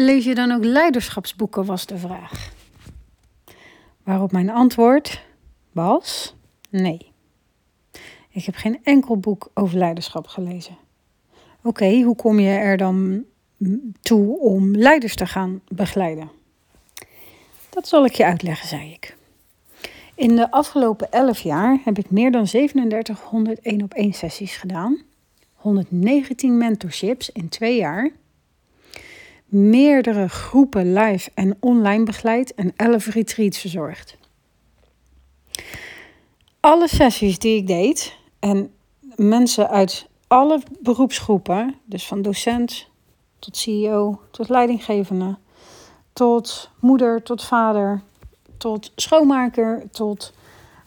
Lees je dan ook leiderschapsboeken, was de vraag. Waarop mijn antwoord was nee. Ik heb geen enkel boek over leiderschap gelezen. Oké, hoe kom je er dan toe om leiders te gaan begeleiden? Dat zal ik je uitleggen, zei ik. In de afgelopen 11 jaar heb ik meer dan 3700 1 op 1 sessies gedaan, 119 mentorships in twee jaar, meerdere groepen live en online begeleid en 11 retreats verzorgd. Alle sessies die ik deed en mensen uit alle beroepsgroepen, dus van docent tot CEO, tot leidinggevende, tot moeder, tot vader, tot schoonmaker, tot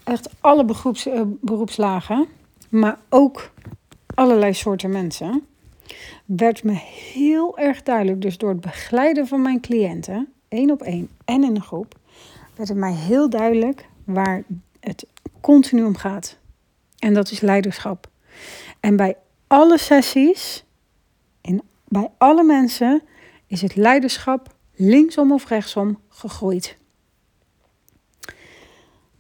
echt alle beroeps, uh, beroepslagen, maar ook allerlei soorten mensen, werd me heel erg duidelijk, dus door het begeleiden van mijn cliënten, één op één en in een groep, werd het mij heel duidelijk waar het continu om gaat. En dat is leiderschap. En bij alle sessies, in, bij alle mensen, is het leiderschap linksom of rechtsom gegroeid.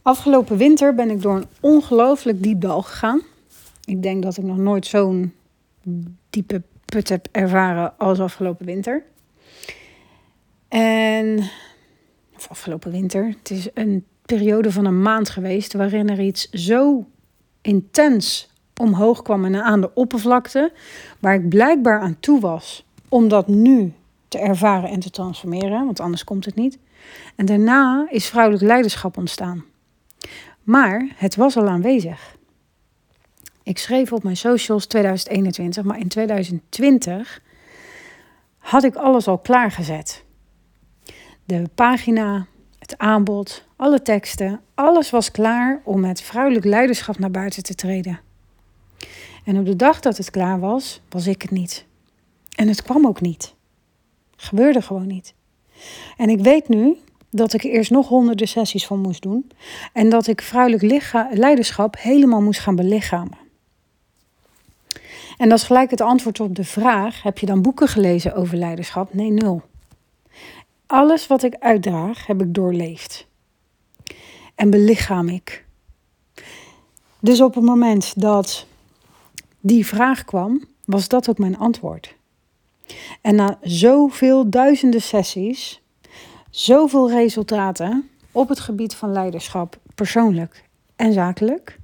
Afgelopen winter ben ik door een ongelooflijk diep dal gegaan. Ik denk dat ik nog nooit zo'n diepe put heb ervaren als afgelopen winter. En, of afgelopen winter. Het is een periode van een maand geweest waarin er iets zo intens omhoog kwam en aan de oppervlakte, waar ik blijkbaar aan toe was om dat nu te ervaren en te transformeren, want anders komt het niet. En daarna is vrouwelijk leiderschap ontstaan. Maar het was al aanwezig. Ik schreef op mijn socials 2021, maar in 2020 had ik alles al klaargezet. De pagina, het aanbod, alle teksten, alles was klaar om met vrouwelijk leiderschap naar buiten te treden. En op de dag dat het klaar was, was ik het niet. En het kwam ook niet. Gebeurde gewoon niet. En ik weet nu dat ik eerst nog honderden sessies van moest doen. En dat ik vrouwelijk leiderschap helemaal moest gaan belichamen. En dat is gelijk het antwoord op de vraag: heb je dan boeken gelezen over leiderschap? Nee, nul. Alles wat ik uitdraag, heb ik doorleefd. En belichaam ik. Dus op het moment dat die vraag kwam, was dat ook mijn antwoord. En na zoveel duizenden sessies, zoveel resultaten op het gebied van leiderschap, persoonlijk en zakelijk,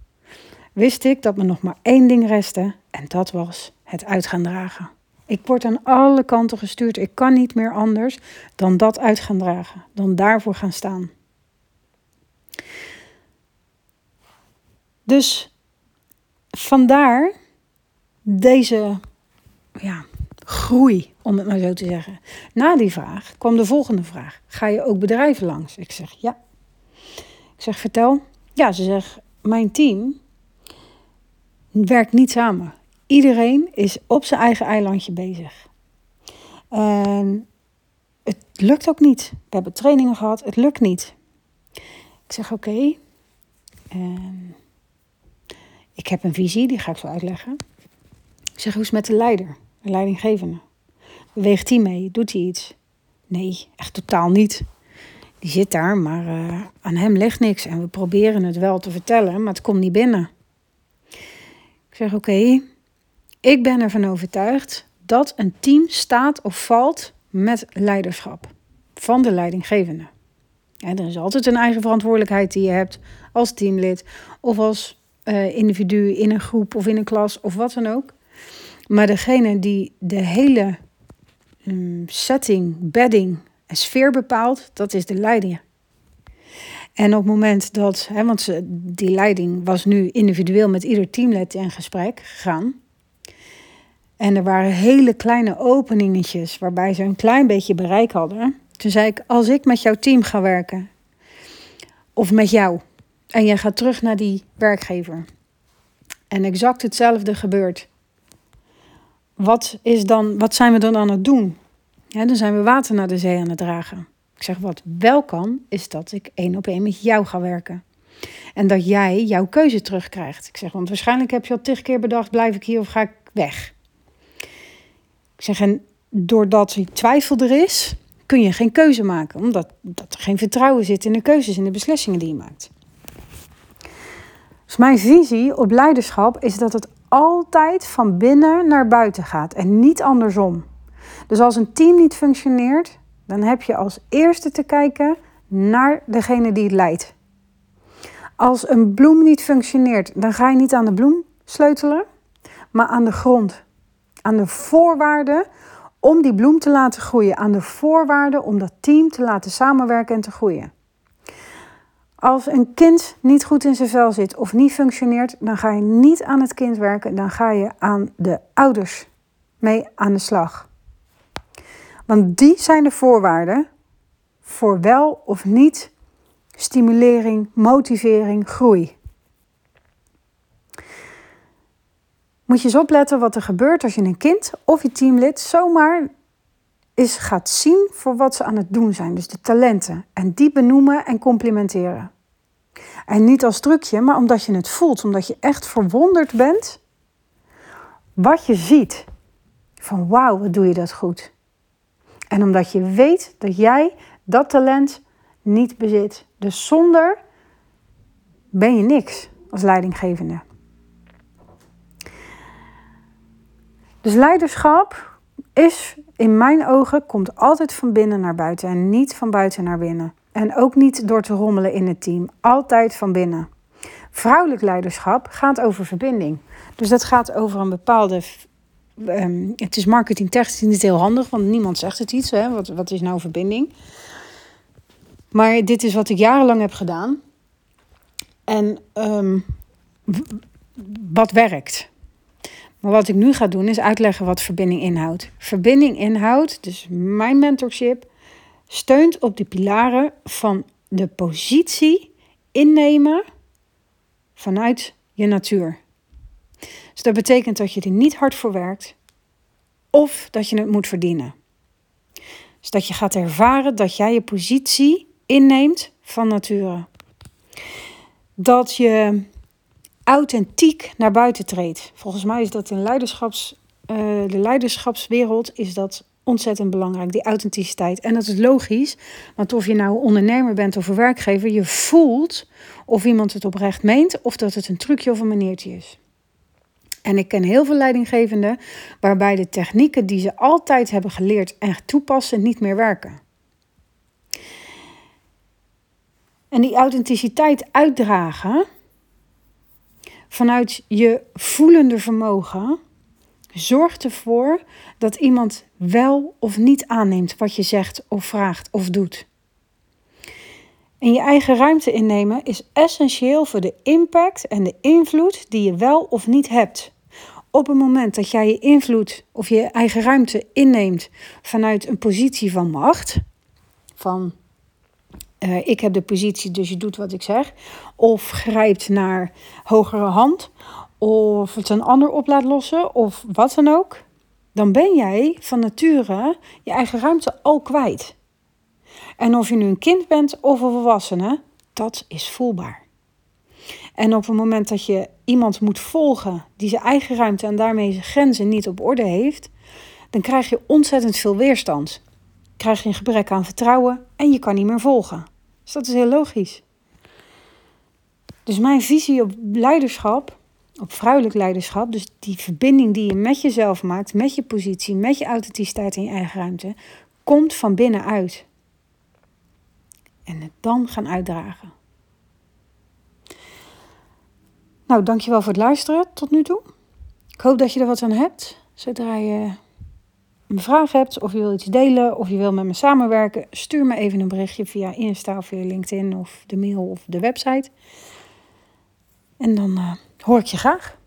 wist ik dat me nog maar één ding restte en dat was het uit gaan dragen. Ik word aan alle kanten gestuurd. Ik kan niet meer anders dan dat uit gaan dragen, dan daarvoor gaan staan. Dus vandaar deze ja, groei, om het maar zo te zeggen. Na die vraag kwam de volgende vraag: Ga je ook bedrijven langs? Ik zeg ja. Ik zeg vertel. Ja, ze zegt: Mijn team werkt niet samen. Iedereen is op zijn eigen eilandje bezig. En het lukt ook niet. We hebben trainingen gehad, het lukt niet. Ik zeg oké. ik heb een visie, die ga ik zo uitleggen. Ik zeg hoe is het met de leider, de leidinggevende? Beweegt hij mee? Doet hij iets? Nee, echt totaal niet. Die zit daar, maar uh, aan hem ligt niks. En we proberen het wel te vertellen, maar het komt niet binnen. Ik zeg oké, ik ben ervan overtuigd dat een team staat of valt met leiderschap van de leidinggevende. En er is altijd een eigen verantwoordelijkheid die je hebt als teamlid of als uh, individu in een groep of in een klas of wat dan ook. Maar degene die de hele um, setting, bedding en sfeer bepaalt, dat is de leider. En op het moment dat, hè, want die leiding was nu individueel met ieder teamlid in gesprek gegaan. En er waren hele kleine openingetjes waarbij ze een klein beetje bereik hadden. Toen zei ik, als ik met jouw team ga werken, of met jou, en jij gaat terug naar die werkgever, en exact hetzelfde gebeurt, wat, is dan, wat zijn we dan aan het doen? Dan zijn we water naar de zee aan het dragen. Ik zeg, wat wel kan, is dat ik één op één met jou ga werken. En dat jij jouw keuze terugkrijgt. Ik zeg, want waarschijnlijk heb je al tig keer bedacht, blijf ik hier of ga ik weg? Ik zeg, en doordat die twijfel er is, kun je geen keuze maken. Omdat dat er geen vertrouwen zit in de keuzes en de beslissingen die je maakt. Dus mijn visie op leiderschap is dat het altijd van binnen naar buiten gaat en niet andersom. Dus als een team niet functioneert, dan heb je als eerste te kijken naar degene die het leidt. Als een bloem niet functioneert, dan ga je niet aan de bloem sleutelen, maar aan de grond. Aan de voorwaarden om die bloem te laten groeien. Aan de voorwaarden om dat team te laten samenwerken en te groeien. Als een kind niet goed in zijn vel zit of niet functioneert, dan ga je niet aan het kind werken, dan ga je aan de ouders mee aan de slag. Want die zijn de voorwaarden voor wel of niet stimulering, motivering, groei. Moet je eens opletten wat er gebeurt als je een kind of je teamlid zomaar is gaat zien voor wat ze aan het doen zijn. Dus de talenten. En die benoemen en complimenteren. En niet als trucje, maar omdat je het voelt. Omdat je echt verwonderd bent wat je ziet. Van wauw, wat doe je dat goed. En omdat je weet dat jij dat talent niet bezit. Dus zonder ben je niks als leidinggevende. Dus leiderschap is in mijn ogen komt altijd van binnen naar buiten en niet van buiten naar binnen. En ook niet door te rommelen in het team, altijd van binnen. Vrouwelijk leiderschap gaat over verbinding. Dus dat gaat over een bepaalde. Um, het is marketingtechnisch niet heel handig, want niemand zegt het iets. Hè? Wat, wat is nou verbinding? Maar dit is wat ik jarenlang heb gedaan. En um, wat werkt. Maar wat ik nu ga doen is uitleggen wat verbinding inhoudt. Verbinding inhoudt, dus mijn mentorship, steunt op de pilaren van de positie innemen vanuit je natuur. Dus dat betekent dat je er niet hard voor werkt of dat je het moet verdienen. Dus dat je gaat ervaren dat jij je positie inneemt van nature. Dat je authentiek naar buiten treedt. Volgens mij is dat in leiderschaps, uh, de leiderschapswereld is dat ontzettend belangrijk, die authenticiteit. En dat is logisch, want of je nou ondernemer bent of een werkgever, je voelt of iemand het oprecht meent of dat het een trucje of een maniertje is. En ik ken heel veel leidinggevenden waarbij de technieken die ze altijd hebben geleerd en toepassen niet meer werken. En die authenticiteit uitdragen vanuit je voelende vermogen zorgt ervoor dat iemand wel of niet aanneemt wat je zegt of vraagt of doet. En je eigen ruimte innemen is essentieel voor de impact en de invloed die je wel of niet hebt. Op het moment dat jij je invloed of je eigen ruimte inneemt vanuit een positie van macht, van uh, ik heb de positie, dus je doet wat ik zeg, of grijpt naar hogere hand, of het een ander op laat lossen, of wat dan ook, dan ben jij van nature je eigen ruimte al kwijt. En of je nu een kind bent of een volwassene, dat is voelbaar. En op het moment dat je iemand moet volgen die zijn eigen ruimte en daarmee zijn grenzen niet op orde heeft, dan krijg je ontzettend veel weerstand. Krijg je een gebrek aan vertrouwen en je kan niet meer volgen. Dus dat is heel logisch. Dus mijn visie op leiderschap, op vrouwelijk leiderschap, dus die verbinding die je met jezelf maakt, met je positie, met je authenticiteit in je eigen ruimte, komt van binnenuit. En het dan gaan uitdragen. Nou, dankjewel voor het luisteren tot nu toe. Ik hoop dat je er wat aan hebt. Zodra je een vraag hebt of je wil iets delen of je wil met me samenwerken, stuur me even een berichtje via Insta of via LinkedIn of de mail of de website. En dan uh, hoor ik je graag.